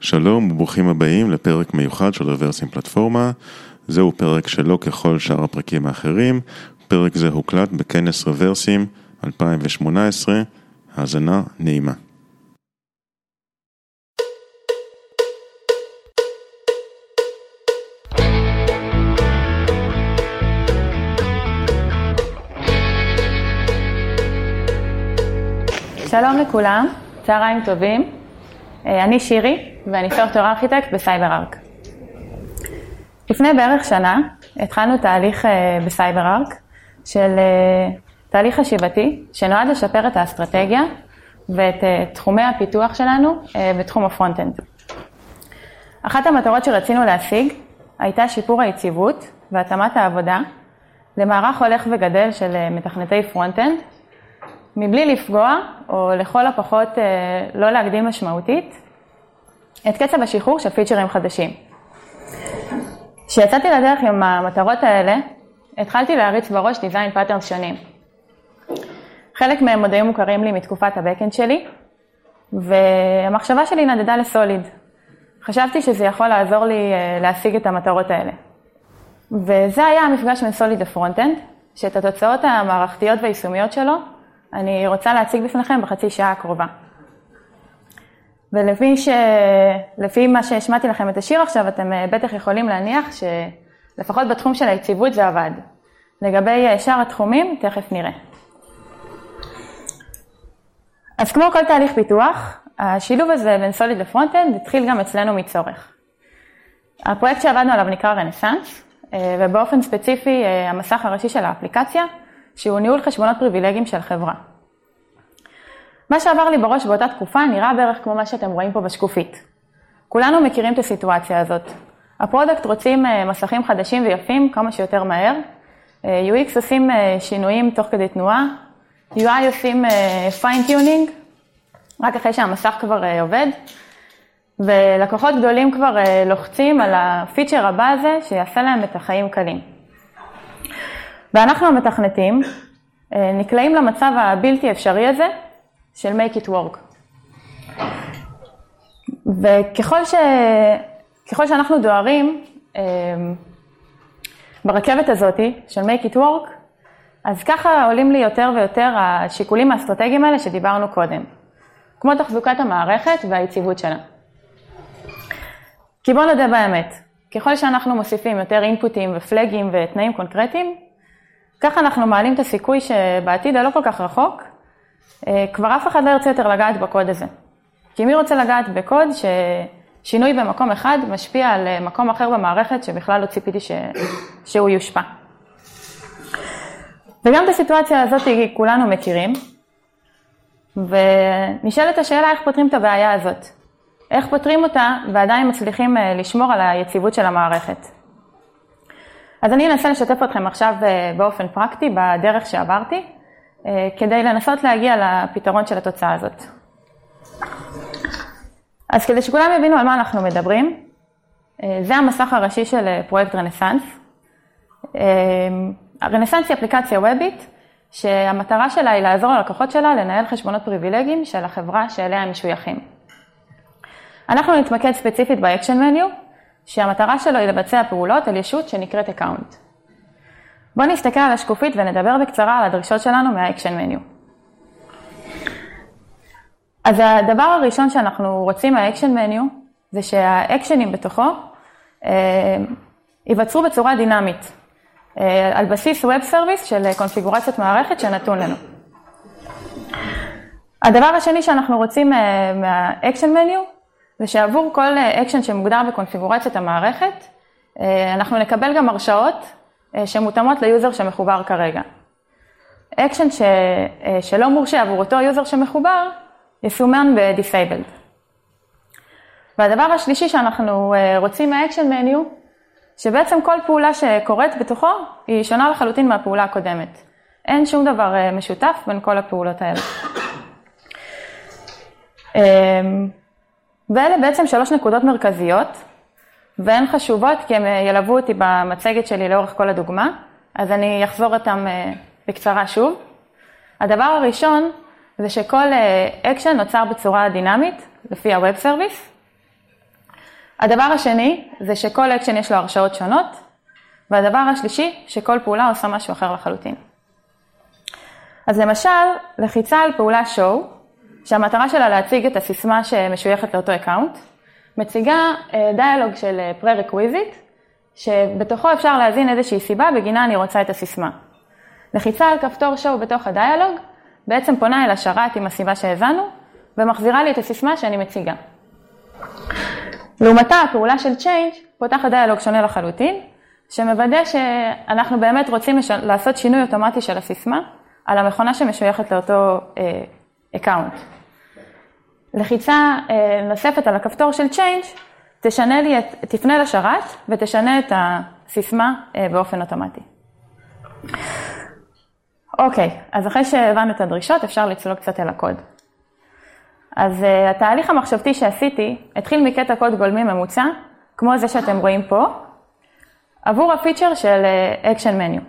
שלום וברוכים הבאים לפרק מיוחד של רוורסים פלטפורמה. זהו פרק שלא ככל שאר הפרקים האחרים. פרק זה הוקלט בכנס רוורסים 2018. האזנה נעימה. שלום לכולם, צהריים טובים. אה, אני שירי ואני software architect ב CyberArk. לפני בערך שנה התחלנו תהליך אה, ב CyberArk של אה, תהליך חשיבתי שנועד לשפר את האסטרטגיה ואת תחומי הפיתוח שלנו בתחום ה front-end. אחת המטרות שרצינו להשיג הייתה שיפור היציבות והתאמת העבודה למערך הולך וגדל של מתכנתי front-end מבלי לפגוע, או לכל הפחות לא להגדיל משמעותית, את קצב השחרור של פיצ'רים חדשים. כשיצאתי לדרך עם המטרות האלה, התחלתי להריץ בראש design patterns שונים. חלק מהם עוד היו מוכרים לי מתקופת ה backend שלי, והמחשבה שלי נדדה ל SOLID. חשבתי שזה יכול לעזור לי אה, להשיג את המטרות האלה. וזה היה המפגש בין SOLID ל front-end, שאת התוצאות המערכתיות והיישומיות שלו אני רוצה להציג בפניכם בחצי שעה הקרובה. ולפי ש... מה שהשמעתי לכם את השיר עכשיו, אתם אה, בטח יכולים להניח שלפחות בתחום של היציבות זה עבד. לגבי אה, שאר התחומים, תכף נראה. אז כמו כל תהליך פיתוח, השילוב הזה בין SOLID ל front-end התחיל גם אצלנו מצורך. הפרויקט שעבדנו עליו נקרא רנסאנס, אה, ובאופן ספציפי המסך הראשי של האפליקציה, שהוא ניהול חשבונות פריבילגיים של חברה. מה שעבר לי בראש באותה תקופה נראה בערך כמו מה שאתם רואים פה בשקופית. כולנו מכירים את הסיטואציה הזאת. ה product רוצים אה, מסכים חדשים ויפים כמה שיותר מהר, אה, UX עושים אה, שינויים תוך כדי תנועה, UI עושים fine-tuning, רק אחרי שהמסך כבר עובד, ולקוחות גדולים כבר לוחצים על הפיצ'ר הבא הזה שיעשה להם את החיים קלים. ואנחנו המתכנתים נקלעים למצב הבלתי אפשרי הזה, של make it work. וככל ש... ככל שאנחנו דוהרים אמ, ברכבת הזאתי של make it work, אז ככה עולים לי יותר ויותר השיקולים האסטרטגיים האלה שדיברנו קודם, כמו תחזוקת המערכת והיציבות שלה. כי בואו נודה באמת, ככל שאנחנו מוסיפים יותר אינפוטים ופלגים ותנאים קונקרטיים, ככה אנחנו מעלים את הסיכוי שבעתיד הלא כל כך רחוק, כבר אף אחד לא ירצה יותר לגעת בקוד הזה. כי מי רוצה לגעת בקוד ששינוי במקום אחד משפיע על אה, מקום אחר במערכת שבכלל לא ציפיתי ש... שהוא יושפע. וגם את הסיטואציה הזאת כולנו מכירים, ונשאלת השאלה איך פותרים את הבעיה הזאת. איך פותרים אותה ועדיין מצליחים אה, לשמור על היציבות של המערכת. אז אני אנסה לשתף אתכם עכשיו באופן פרקטי בדרך שעברתי, אה, כדי לנסות להגיע לפתרון של התוצאה הזאת. אז כדי שכולם יבינו על מה אנחנו מדברים, אה, זה המסך הראשי של אה, פרויקט רנסאנס. רנסאנס היא אפליקציה וובית, שהמטרה שלה היא לעזור ללקוחות שלה לנהל חשבונות פריבילגיים של החברה שאליה הם משויכים. אנחנו נתמקד ספציפית ב action menu, שהמטרה שלו היא לבצע פעולות על ישות שנקראת account. בואו נסתכל על השקופית ונדבר בקצרה על הדרישות שלנו מה action menu. אז הדבר הראשון שאנחנו רוצים מה action menu זה שהאקשנים בתוכו אה, ייווצרו בצורה דינמית, אה, על בסיס web service של קונפיגורציית מערכת שנתון לנו. הדבר השני שאנחנו רוצים אה, מה action menu זה שעבור כל אקשן שמוגדר בקונפיגורציית המערכת, אה, אנחנו נקבל גם הרשאות אה, שמותאמות ל user שמחובר כרגע. אקשן ש... אה, שלא מורשה עבור אותו user שמחובר, יסומן ב-disabled. והדבר השלישי שאנחנו אה, רוצים מהאקשן מניו, שבעצם כל פעולה שקורית בתוכו היא שונה לחלוטין מהפעולה הקודמת. אין שום דבר משותף בין כל הפעולות האלה. ואלה בעצם שלוש נקודות מרכזיות והן חשובות כי הן אה, ילוו אותי במצגת שלי לאורך כל הדוגמה, אז אני אחזור אותן אה, בקצרה שוב. הדבר הראשון זה שכל אקשן אה, נוצר בצורה דינמית, לפי ה-Web Service, הדבר השני זה שכל אקשן יש לו הרשאות שונות, והדבר השלישי, שכל פעולה עושה משהו אחר לחלוטין. אז למשל, לחיצה על פעולה show, שהמטרה שלה להציג את הסיסמה שמשויכת לאותו account, מציגה דיאלוג של pre-requisite, שבתוכו אפשר להזין איזושהי סיבה בגינה אני רוצה את הסיסמה. לחיצה על כפתור show בתוך הדיאלוג, בעצם פונה אל השרת עם הסיבה שהזנו, ומחזירה לי את הסיסמה שאני מציגה. לעומתה, הפעולה של Change פותחת דיאלוג שונה לחלוטין, שמוודא שאנחנו באמת רוצים לעשות שינוי אוטומטי של הסיסמה על המכונה שמשויכת לאותו account. אה, לחיצה אה, נוספת על הכפתור של Change, תשנה לי את, תפנה לשרת ותשנה את הסיסמה אה, באופן אוטומטי. אוקיי, אז אחרי שהבנו את הדרישות, אפשר לצלול קצת אל הקוד. אז uh, התהליך המחשבתי שעשיתי התחיל מקטע קוד גולמי ממוצע, כמו זה שאתם רואים פה, עבור הפיצ'ר של action menu.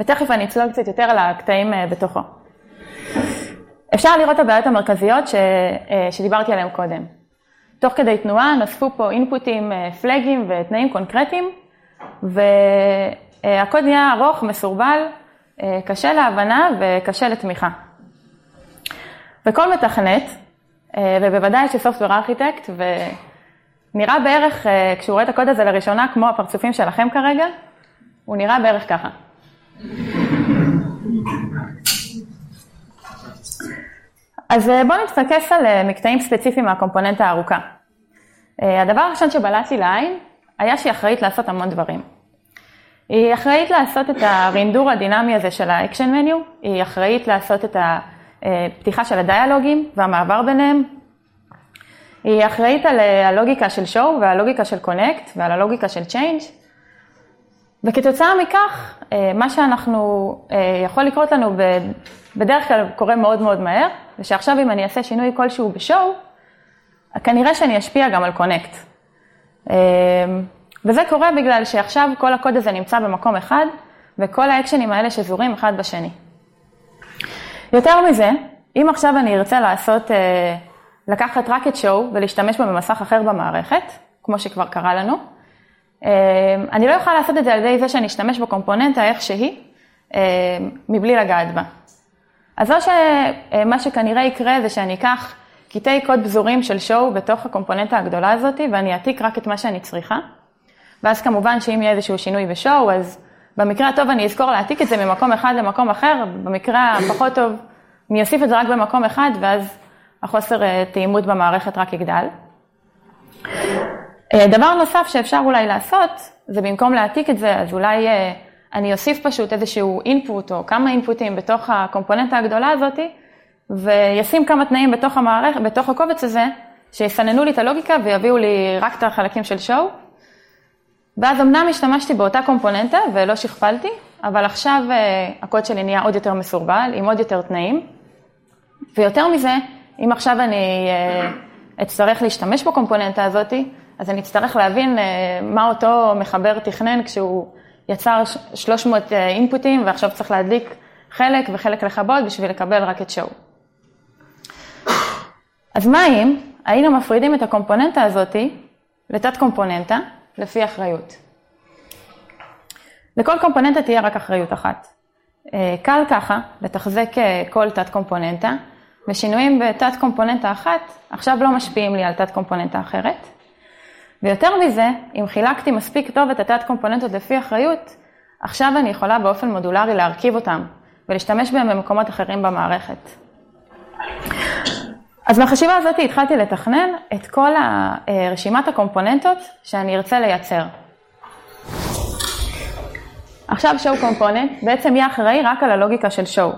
ותכף אני אצלול קצת יותר על הקטעים uh, בתוכו. אפשר לראות את הבעיות המרכזיות ש, uh, שדיברתי עליהן קודם. תוך כדי תנועה נוספו פה אינפוטים, uh, פלגים ותנאים קונקרטיים, והקוד נהיה ארוך, מסורבל, uh, קשה להבנה וקשה לתמיכה. וכל מתכנת, ובוודאי שסופטוור ארכיטקט, ונראה בערך, כשהוא רואה את הקוד הזה לראשונה, כמו הפרצופים שלכם כרגע, הוא נראה בערך ככה. אז בואו נתפקס על מקטעים ספציפיים מהקומפוננטה הארוכה. הדבר הראשון שבלט לי לעין, היה שהיא אחראית לעשות המון דברים. היא אחראית לעשות את הרינדור הדינמי הזה של ה action menu, היא אחראית לעשות את ה... פתיחה של הדיאלוגים והמעבר ביניהם. היא אחראית על הלוגיקה של show והלוגיקה של connect ועל הלוגיקה של change. וכתוצאה מכך, מה שאנחנו, יכול לקרות לנו בדרך כלל קורה מאוד מאוד מהר, זה שעכשיו אם אני אעשה שינוי כלשהו בשואו, כנראה שאני אשפיע גם על connect. וזה קורה בגלל שעכשיו כל הקוד הזה נמצא במקום אחד, וכל האקשנים האלה שזורים אחד בשני. יותר מזה, אם עכשיו אני ארצה לעשות, לקחת רק את שואו ולהשתמש בו במסך אחר במערכת, כמו שכבר קרה לנו, אני לא יכולה לעשות את זה על ידי זה שאני אשתמש בקומפוננטה איך שהיא, מבלי לגעת בה. אז או שמה שכנראה יקרה זה שאני אקח קטעי קוד בזורים של שואו בתוך הקומפוננטה הגדולה הזאת, ואני אעתיק רק את מה שאני צריכה, ואז כמובן שאם יהיה איזשהו שינוי בשואו, אז במקרה הטוב אני אזכור להעתיק את זה ממקום אחד למקום אחר, במקרה הפחות טוב אני אוסיף את זה רק במקום אחד, ואז החוסר תאימות במערכת רק יגדל. דבר נוסף שאפשר אולי לעשות, זה במקום להעתיק את זה, אז אולי אני אוסיף פשוט איזשהו אינפוט או כמה אינפוטים בתוך הקומפוננטה הגדולה הזאתי, וישים כמה תנאים בתוך המערכת, בתוך הקובץ הזה, שיסננו לי את הלוגיקה ויביאו לי רק את החלקים של שואו. ואז אמנם השתמשתי באותה קומפוננטה ולא שכפלתי, אבל עכשיו הקוד שלי נהיה עוד יותר מסורבל, עם עוד יותר תנאים. ויותר מזה, אם עכשיו אני אצטרך להשתמש בקומפוננטה הזאת, אז אני אצטרך להבין מה אותו מחבר תכנן כשהוא יצר 300 אינפוטים ועכשיו צריך להדליק חלק וחלק לכבות בשביל לקבל רק את שואו. אז מה אם היינו מפרידים את הקומפוננטה הזאת לתת קומפוננטה לפי אחריות. לכל קומפוננטה תהיה רק אחריות אחת. קל ככה לתחזק כל תת קומפוננטה, ושינויים בתת קומפוננטה אחת עכשיו לא משפיעים לי על תת קומפוננטה אחרת. ויותר מזה, אם חילקתי מספיק טוב את התת קומפוננטות לפי אחריות, עכשיו אני יכולה באופן מודולרי להרכיב אותם ולהשתמש בהם במקומות אחרים במערכת. אז מהחשיבה הזאת התחלתי לתכנן את כל רשימת הקומפוננטות שאני ארצה לייצר. עכשיו show component בעצם יהיה אחראי רק על הלוגיקה של show.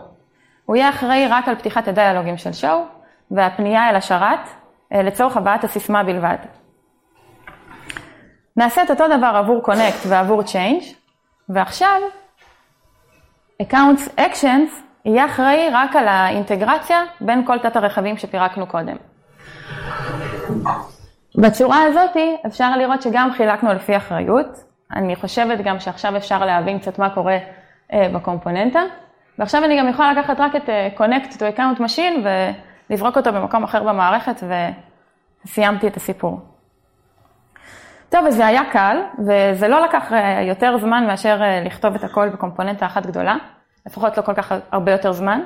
הוא יהיה אחראי רק על פתיחת הדיאלוגים של show והפנייה אל השרת לצורך הבאת הסיסמה בלבד. נעשה את אותו דבר עבור connect ועבור change, ועכשיו accounts actions יהיה אחראי רק על האינטגרציה בין כל תת הרכבים שפירקנו קודם. בצורה הזאת אפשר לראות שגם חילקנו לפי אחריות, אני חושבת גם שעכשיו אפשר להבין קצת מה קורה בקומפוננטה, ועכשיו אני גם יכולה לקחת רק את connect to account machine ולזרוק אותו במקום אחר במערכת וסיימתי את הסיפור. טוב, אז זה היה קל, וזה לא לקח אה, יותר זמן מאשר אה, לכתוב את הכל בקומפוננטה אחת גדולה, לפחות לא כל כך הרבה יותר זמן.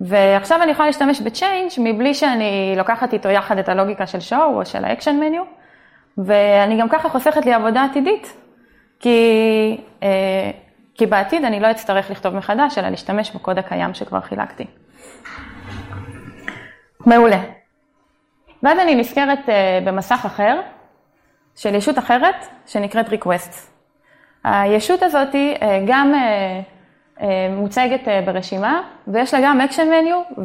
ועכשיו אני יכולה להשתמש ב-change מבלי שאני לוקחת איתו יחד את הלוגיקה של show או של ה-action menu, ואני גם ככה חוסכת לי עבודה עתידית, כי, אה, כי בעתיד אני לא אצטרך לכתוב מחדש, אלא להשתמש בקוד הקיים שכבר חילקתי. מעולה. ואז אני נזכרת אה, במסך אחר, של ישות אחרת, שנקראת requests. הישות הזאת אה, גם אה, אה, מוצגת ברשימה, ויש לה גם action menu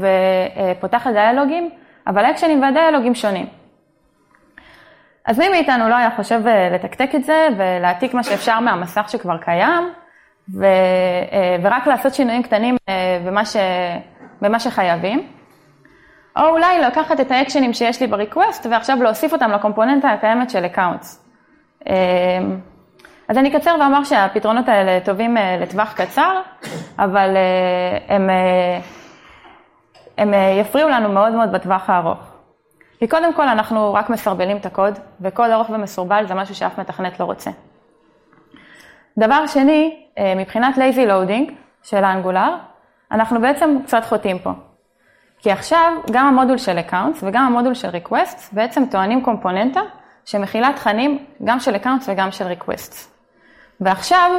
ופותחת דיאלוגים, אבל האקשנים והדיאלוגים שונים. אז מי מאיתנו לא היה חושב לתקתק את זה ולהעתיק מה שאפשר מהמסך שכבר קיים, ו, ורק לעשות שינויים קטנים במה, ש, במה שחייבים. או אולי לקחת את האקשנים שיש לי ב request ועכשיו להוסיף אותם לקומפוננטה הקיימת של accounts. אמ, אז אני אקצר ואומר שהפתרונות האלה טובים אה, לטווח קצר, אבל אה, הם, אה, הם יפריעו לנו מאוד מאוד בטווח הארוך. כי קודם כל אנחנו רק מסרבלים את הקוד, וקוד ארוך ומסורבל זה משהו שאף מתכנת לא רוצה. דבר שני, מבחינת lazy loading של האנגולר, אנחנו בעצם קצת חוטאים פה. כי עכשיו גם המודול של accounts וגם המודול של requests בעצם טוענים קומפוננטה שמכילה תכנים גם של accounts וגם של requests. ועכשיו,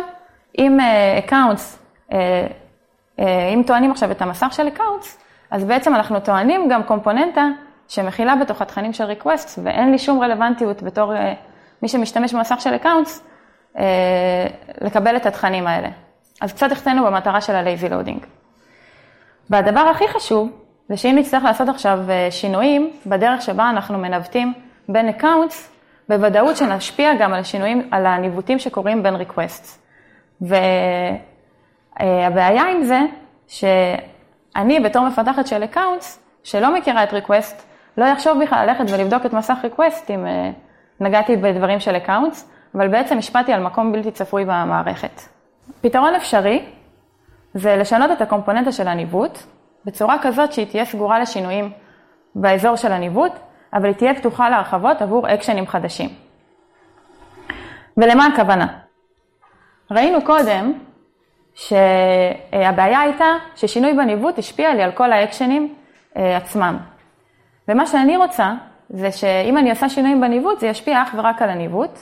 אם uh, accounts, uh, uh, אם טוענים עכשיו את המסך של accounts, אז בעצם אנחנו טוענים גם קומפוננטה שמכילה בתוך התכנים של requests, ואין לי שום רלוונטיות בתור מי שמשתמש במסך של accounts, לקבל את התכנים האלה. אז קצת החטאנו במטרה של ה-lazy loading. והדבר הכי חשוב, זה שאם נצטרך לעשות עכשיו אה, שינויים בדרך שבה אנחנו מנווטים בין accounts, בוודאות שנשפיע גם על השינויים, על הניווטים שקורים בין requests. והבעיה עם זה, שאני בתור מפתחת של accounts, שלא מכירה את request, לא יחשוב בכלל ללכת ולבדוק את מסך request אם אה, נגעתי בדברים של accounts, אבל בעצם השפעתי על מקום בלתי צפוי במערכת. פתרון אפשרי זה לשנות את הקומפוננטה של הניווט, בצורה כזאת שהיא תהיה סגורה לשינויים באזור של הניווט, אבל היא תהיה פתוחה להרחבות עבור אקשנים חדשים. ולמה הכוונה? ראינו קודם שהבעיה הייתה ששינוי בניווט השפיע לי על כל האקשנים אה, עצמם. ומה שאני רוצה זה שאם אני עושה שינויים בניווט זה ישפיע אך ורק על הניווט,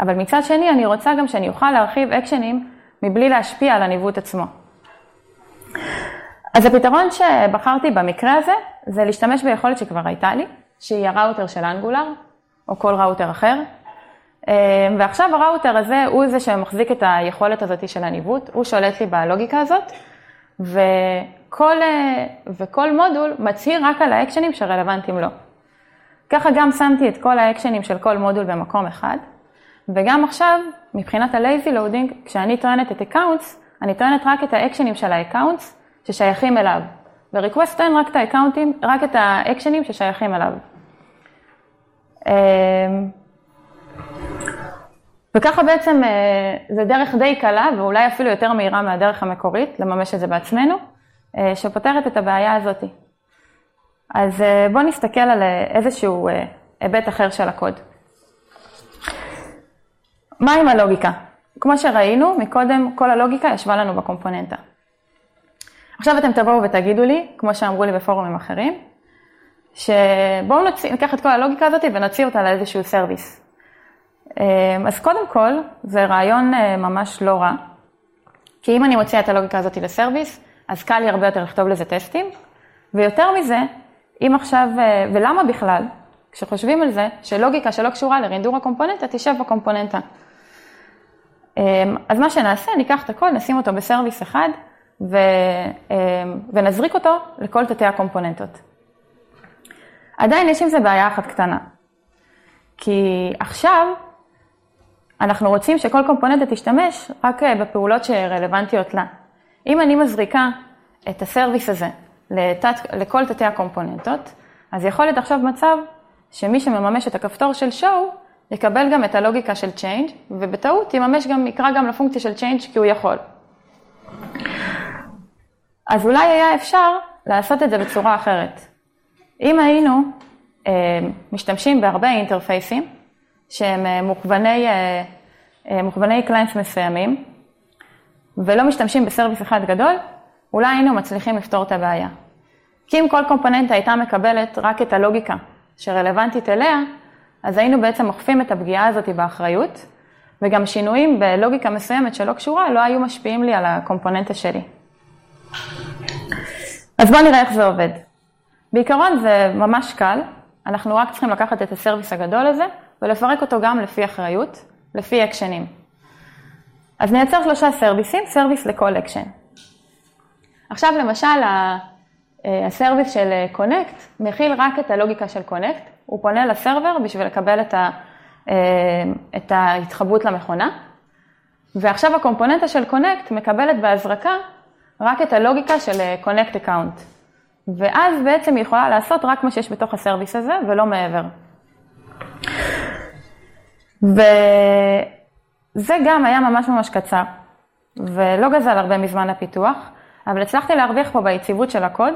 אבל מצד שני אני רוצה גם שאני אוכל להרחיב אקשנים מבלי להשפיע על הניווט עצמו. אז הפתרון שבחרתי במקרה הזה, זה להשתמש ביכולת שכבר הייתה לי, שהיא הראוטר של אנגולר, או כל ראוטר אחר. אה, ועכשיו הראוטר הזה הוא זה שמחזיק את היכולת הזאת של הניווט, הוא שולט לי בלוגיקה הזאת, וכל, אה, וכל מודול מצהיר רק על האקשנים שרלוונטיים לו. ככה גם שמתי את כל האקשנים של כל מודול במקום אחד, וגם עכשיו, מבחינת ה-lazy loading, כשאני טוענת את accounts, אני טוענת רק את האקשנים של ה-accounts, ששייכים אליו. ב-request אין רק את האקאונטים, רק את האקשנים ששייכים אליו. אמ, וככה בעצם אה, זה דרך די קלה ואולי אפילו יותר מהירה מהדרך המקורית, לממש את זה בעצמנו, אה, שפותרת את הבעיה הזאת. אז אה, בואו נסתכל על איזשהו היבט אחר של הקוד. מה עם הלוגיקה? כמו שראינו, מקודם כל הלוגיקה ישבה לנו בקומפוננטה. עכשיו אתם תבואו ותגידו לי, כמו שאמרו לי בפורומים אחרים, שבואו נוציא, ניקח את כל הלוגיקה הזאת ונוציא אותה לאיזשהו service. אמ, אז קודם כל, זה רעיון אה, ממש לא רע, כי אם אני מוציאה את הלוגיקה הזאת ל service, אז קל לי הרבה יותר לכתוב לזה טסטים, ויותר מזה, אם עכשיו, אה, ולמה בכלל, כשחושבים על זה, שלוגיקה שלא קשורה לרינדור הקומפוננטה, תשב בקומפוננטה. אמ, אז מה שנעשה, ניקח את הכל, נשים אותו בסרוויס אחד, ו, אמ, ונזריק אותו לכל תתי הקומפוננטות. עדיין יש עם זה בעיה אחת קטנה, כי עכשיו אנחנו רוצים שכל קומפוננטה תשתמש רק אה, בפעולות שרלוונטיות לה. אם אני מזריקה את הסרוויס הזה לתת, לכל תתי הקומפוננטות, אז יכול להיות עכשיו מצב שמי שמממש את הכפתור של show יקבל גם את הלוגיקה של change, ובטעות יממש גם, יקרא גם לפונקציה של change כי הוא יכול. אז אולי היה אפשר לעשות את זה בצורה אחרת. אם היינו אה, משתמשים בהרבה אינטרפייסים, שהם מוכווני, מוכווני clients מסוימים, ולא משתמשים ב service אחד גדול, אולי היינו מצליחים לפתור את הבעיה. כי אם כל קומפוננטה הייתה מקבלת רק את הלוגיקה שרלוונטית אליה, אז היינו בעצם אוכפים את הפגיעה הזאת באחריות, וגם שינויים בלוגיקה מסוימת שלא קשורה לא היו משפיעים לי על הקומפוננטה שלי. אז בואו נראה איך זה עובד. בעיקרון זה ממש קל, אנחנו רק צריכים לקחת את ה service הגדול הזה ולפרק אותו גם לפי אחריות, לפי אקשנים. אז נייצר שלושה סרוויסים, service לכל אקשן. עכשיו למשל אה, ה service של connect מכיל רק את הלוגיקה של connect, הוא פונה ל server בשביל לקבל את, ה, אה, את ההתחברות למכונה, ועכשיו הקומפוננטה של connect מקבלת בהזרקה רק את הלוגיקה של connect account. ואז בעצם היא יכולה לעשות רק מה שיש בתוך ה service הזה ולא מעבר. וזה גם היה ממש ממש קצר, ולא גזל הרבה מזמן הפיתוח, אבל הצלחתי להרוויח פה ביציבות של הקוד,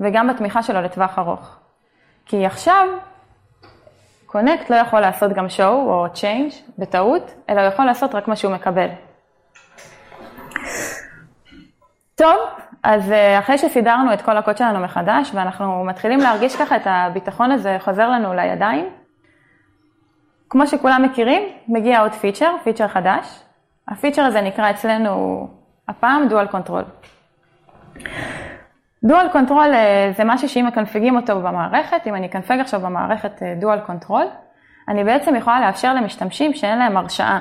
וגם בתמיכה שלו לטווח ארוך. כי עכשיו, קונקט לא יכול לעשות גם show או change בטעות, אלא הוא יכול לעשות רק מה שהוא מקבל. טוב, אז אה, אחרי שסידרנו את כל הקוד שלנו מחדש, ואנחנו מתחילים להרגיש ככה את הביטחון הזה חוזר לנו לידיים, כמו שכולם מכירים, מגיע עוד פיצ'ר, פיצ'ר חדש. הפיצ'ר הזה נקרא אצלנו הפעם dual control. dual control זה משהו שאם מקנפגים אותו במערכת, אם אני אקנפג עכשיו במערכת dual אה, control, אני בעצם יכולה לאפשר למשתמשים שאין להם הרשאה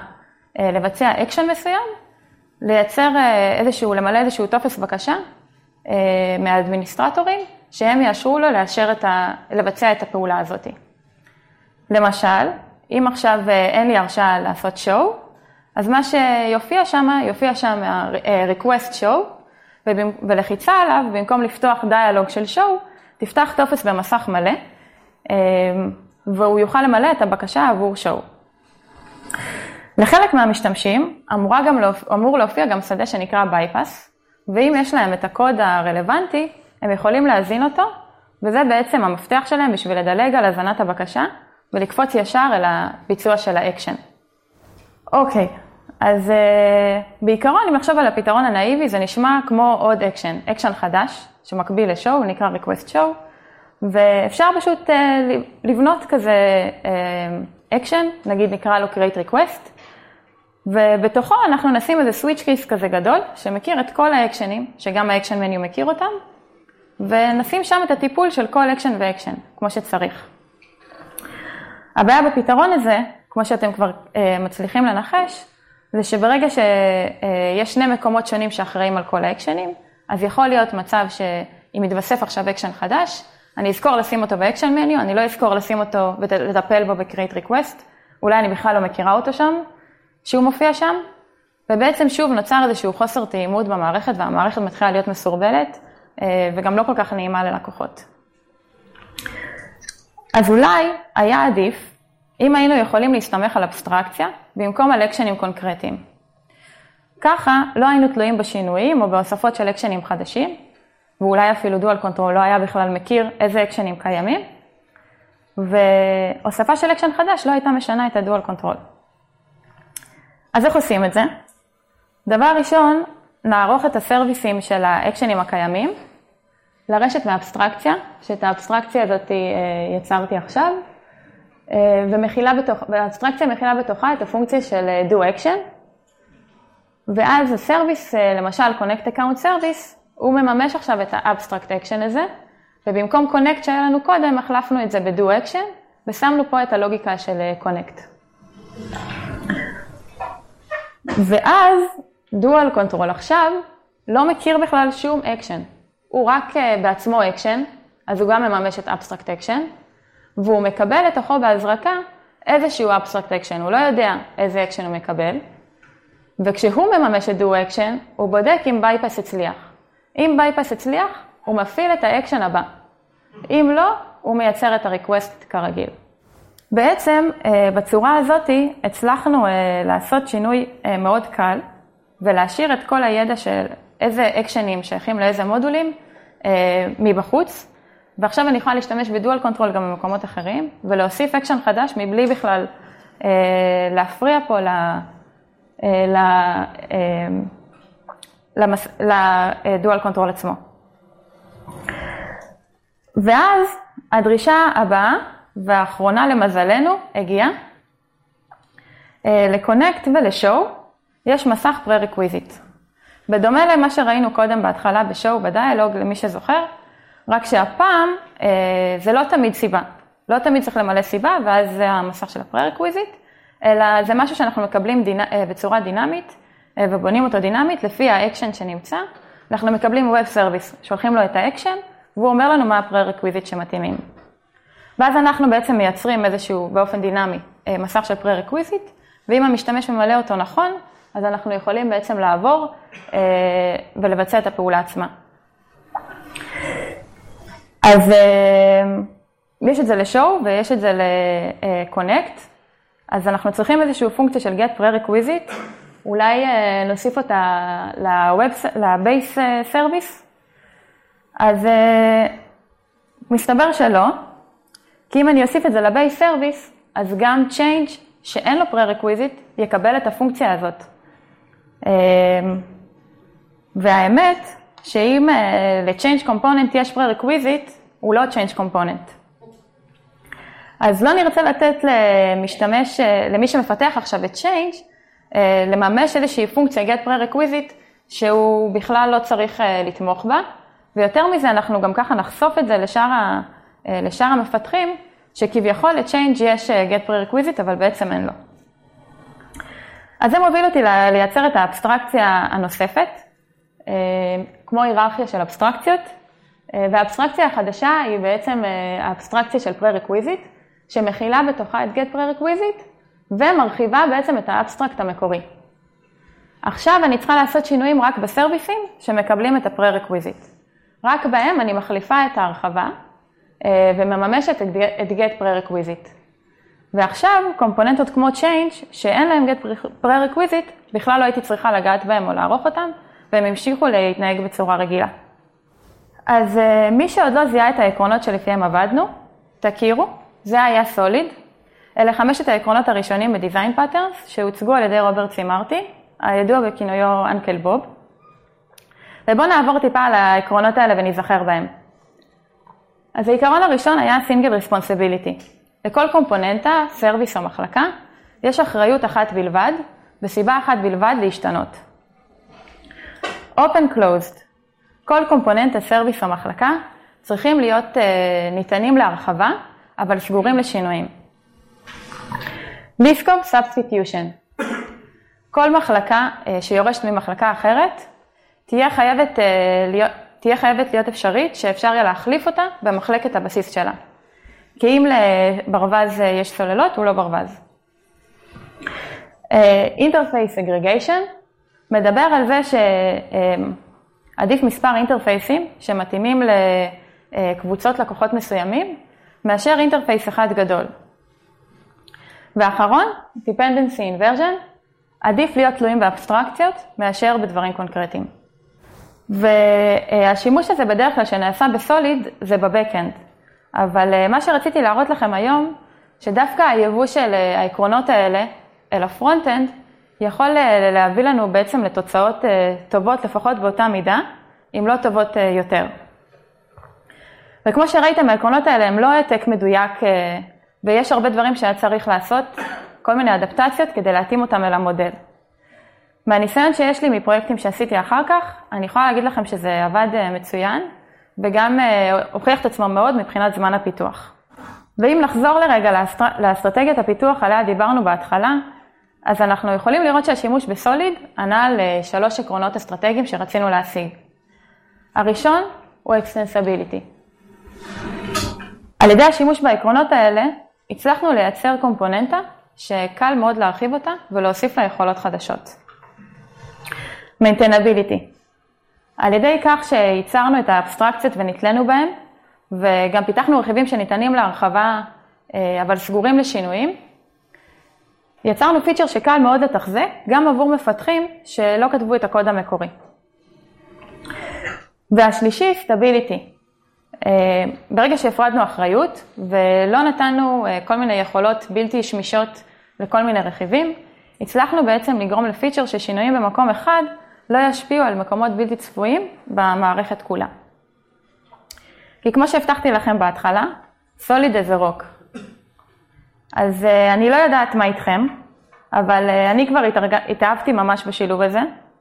אה, לבצע אקשן מסוים, לייצר איזשהו, למלא איזשהו טופס בקשה מהאדמיניסטרטורים, שהם יאשרו לו לאשר את ה, לבצע את הפעולה הזאת. למשל, אם עכשיו אין לי הרשאה לעשות show, אז מה שיופיע שם, יופיע שם request show, ולחיצה עליו, במקום לפתוח דיאלוג של שואו, תפתח טופס במסך מלא, והוא יוכל למלא את הבקשה עבור שואו. לחלק מהמשתמשים אמורה גם, אמור להופיע גם שדה שנקרא bypass, ואם יש להם את הקוד הרלוונטי, הם יכולים להזין אותו, וזה בעצם המפתח שלהם בשביל לדלג על הזנת הבקשה ולקפוץ ישר אל הביצוע של האקשן. אוקיי, אז uh, בעיקרון, אם נחשוב על הפתרון הנאיבי, זה נשמע כמו עוד action, action חדש, שמקביל ל show, נקרא request show, ואפשר פשוט uh, לבנות כזה אקשן, אה, uh, נגיד נקרא לו create request, ובתוכו אנחנו נשים איזה switch case כזה גדול, שמכיר את כל האקשנים, שגם ה action menu מכיר אותם, ונשים שם את הטיפול של כל action ו action, כמו שצריך. הבעיה בפתרון הזה, כמו שאתם כבר uh, מצליחים לנחש, זה שברגע שיש שני מקומות שונים שאחראים על כל האקשנים, אז יכול להיות מצב שאם יתווסף עכשיו אקשן חדש, אני אזכור לשים אותו ב action menu, אני לא אזכור לשים אותו ולטפל בו ב-create request, אולי אני בכלל לא מכירה אותו שם, שהוא מופיע שם, ובעצם שוב נוצר איזשהו חוסר תאימות במערכת והמערכת מתחילה להיות מסורבלת אה, וגם לא כל כך נעימה ללקוחות. אז אולי היה עדיף אם היינו יכולים להסתמך על אבסטרקציה במקום על אקשנים קונקרטיים. ככה לא היינו תלויים בשינויים או בהוספות של אקשנים חדשים, ואולי אפילו dual control לא היה בכלל מכיר איזה אקשנים קיימים, והוספה של אקשן חדש לא הייתה משנה את ה dual control. אז איך עושים את זה? דבר ראשון, נערוך את הסרוויסים של האקשנים הקיימים לרשת מאבסטרקציה, שאת האבסטרקציה הזאת אה, יצרתי עכשיו, אה, ומכילה בתוך, והאבסטרקציה מכילה בתוכה את הפונקציה של אה, do action, ואז הסרוויס, למשל connect account service, הוא מממש עכשיו את ה-abstract action הזה, ובמקום connect שהיה לנו קודם, החלפנו את זה ב-do action, ושמנו פה את הלוגיקה של connect. ואז dual control עכשיו לא מכיר בכלל שום action, הוא רק בעצמו action, אז הוא גם מממש את abstract action, והוא מקבל לתוכו בהזרקה איזשהו abstract action, הוא לא יודע איזה action הוא מקבל, וכשהוא מממש את do action, הוא בודק אם bypass הצליח. אם bypass הצליח, הוא מפעיל את האקשן הבא. אם לא, הוא מייצר את ה-request כרגיל. בעצם אה, בצורה הזאת הצלחנו אה, לעשות שינוי אה, מאוד קל ולהשאיר את כל הידע של איזה אקשנים שייכים לאיזה מודולים מבחוץ, ועכשיו אני יכולה להשתמש ב dual control גם במקומות אחרים, ולהוסיף אקשן חדש מבלי בכלל להפריע פה ל dual control עצמו. ואז הדרישה הבאה והאחרונה למזלנו הגיעה. ל connect ול show יש מסך prerequisite. בדומה למה שראינו קודם בהתחלה ב show ב dialog, למי שזוכר, רק שהפעם אה, זה לא תמיד סיבה. לא תמיד צריך למלא סיבה, ואז זה המסך של ה prerequisite, אלא זה משהו שאנחנו מקבלים דינה, אה, בצורה דינמית, אה, ובונים אותו דינמית לפי האקשן שנמצא. אנחנו מקבלים Web Service, שולחים לו את האקשן, והוא אומר לנו מה ה prerequisite שמתאימים. ואז אנחנו בעצם מייצרים איזשהו, באופן דינמי, מסך של prerequisite, ואם המשתמש ממלא אותו נכון, אז אנחנו יכולים בעצם לעבור אה, ולבצע את הפעולה עצמה. אז אה, יש את זה ל show ויש את זה ל connect, אז אנחנו צריכים איזושהי פונקציה של get prerequisite, אולי אה, נוסיף אותה ל base service, אז אה, מסתבר שלא, כי אם אני אוסיף את זה ל base service, אז גם change שאין לו prerequisite יקבל את הפונקציה הזאת. אמ, והאמת, שאם אה, ל change component יש prerequisite, הוא לא change component. אז לא נרצה לתת למשתמש, אה, למי שמפתח עכשיו את change, אה, לממש איזושהי פונקציה get prerequisite שהוא בכלל לא צריך לתמוך בה, ויותר מזה אנחנו גם ככה נחשוף את זה לשאר, ה, לשאר המפתחים, שכביכול ל-change יש get prerequisite, אבל בעצם אין לו. אז זה מוביל אותי לייצר את האבסטרקציה הנוספת, אה, כמו היררכיה של אבסטרקציות, אה, והאבסטרקציה החדשה היא בעצם אה, האבסטרקציה של פרה-רקוויזיט, שמכילה בתוכה את get prerequisite ומרחיבה בעצם את ה abstract המקורי. עכשיו אני צריכה לעשות שינויים רק בסרוויסים שמקבלים את ה prerequisite. רק בהם אני מחליפה את ההרחבה ומממשת את get prerequisite. ועכשיו, קומפוננטות כמו Change, שאין להם get prerequisite, בכלל לא הייתי צריכה לגעת בהם או לערוך אותם, והם המשיכו להתנהג בצורה רגילה. אז אה, מי שעוד לא זיהה את העקרונות שלפיהם עבדנו, תכירו, זה היה SOLID. אלה חמשת העקרונות הראשונים ב design patterns, שהוצגו על ידי רוברט סי מרטין, הידוע בכינויו אנקל בוב. ובואו נעבור טיפה על העקרונות האלה וניזכר בהם. אז העיקרון הראשון היה Single Responsibility. לכל קומפוננטה, service או מחלקה, יש אחריות אחת בלבד, וסיבה אחת בלבד להשתנות. Open Closed, כל קומפוננטה, סרוויס או מחלקה צריכים להיות uh, ניתנים להרחבה, אבל סגורים לשינויים. Discom Substitution, כל מחלקה uh, שיורשת ממחלקה אחרת, תהיה חייבת, uh, להיות, תהיה חייבת להיות אפשרית שאפשר יהיה להחליף אותה במחלקת הבסיס שלה. כי אם לברווז יש סוללות, הוא לא ברווז. Interface אה, segregation מדבר על זה שעדיף מספר אינטרפייסים שמתאימים לקבוצות לקוחות מסוימים, מאשר interface אחד גדול. ואחרון, Dependency Inversion, עדיף להיות תלויים באבסטרקציות מאשר בדברים קונקרטיים. והשימוש הזה בדרך כלל שנעשה ב SOLID זה ב backend. אבל אה, מה שרציתי להראות לכם היום, שדווקא היבוא של אה, העקרונות האלה אל ה front-end, יכול אה, להביא לנו בעצם לתוצאות טובות לפחות באותה מידה, אם לא טובות יותר. וכמו שראיתם, העקרונות האלה הם לא העתק מדויק, ויש הרבה דברים שהיה צריך לעשות, כל מיני אדפטציות כדי להתאים אותם אל המודל. מהניסיון שיש לי מפרויקטים שעשיתי אחר כך, אני יכולה להגיד לכם שזה עבד מצוין, וגם אה, הוכיח את עצמו מאוד מבחינת זמן הפיתוח. ואם נחזור לרגע לאסטר... לאסטרטגיית הפיתוח עליה דיברנו בהתחלה, אז אנחנו יכולים לראות שהשימוש בסוליד ענה על אה, שלוש עקרונות אסטרטגיים שרצינו להשיג. הראשון הוא extensibility. על ידי השימוש בעקרונות האלה, הצלחנו לייצר קומפוננטה שקל מאוד להרחיב אותה ולהוסיף לה יכולות חדשות. Maintainability. על ידי כך שייצרנו את האבסטרקציות ונתלינו בהם, וגם פיתחנו רכיבים שניתנים להרחבה, אה, אבל סגורים לשינויים, יצרנו פיצ'ר שקל מאוד לתחזק, גם עבור מפתחים שלא כתבו את הקוד המקורי. והשלישי, סטביליטי. אה, ברגע שהפרדנו אחריות ולא נתנו אה, כל מיני יכולות בלתי שמישות לכל מיני רכיבים, הצלחנו בעצם לגרום לפיצ'ר ששינויים במקום אחד לא ישפיעו על מקומות בלתי צפויים במערכת כולה. כי כמו שהבטחתי לכם בהתחלה, סוליד איזה רוק. אז uh, אני לא יודעת מה איתכם, אבל uh, אני כבר התארג... התאהבתי ממש בשילוב הזה,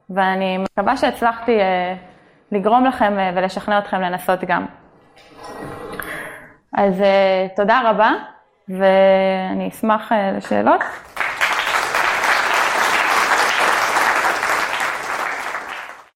ואני מקווה שהצלחתי uh, לגרום לכם ולשכנע אתכם לנסות גם. אז תודה רבה, ואני אשמח לשאלות.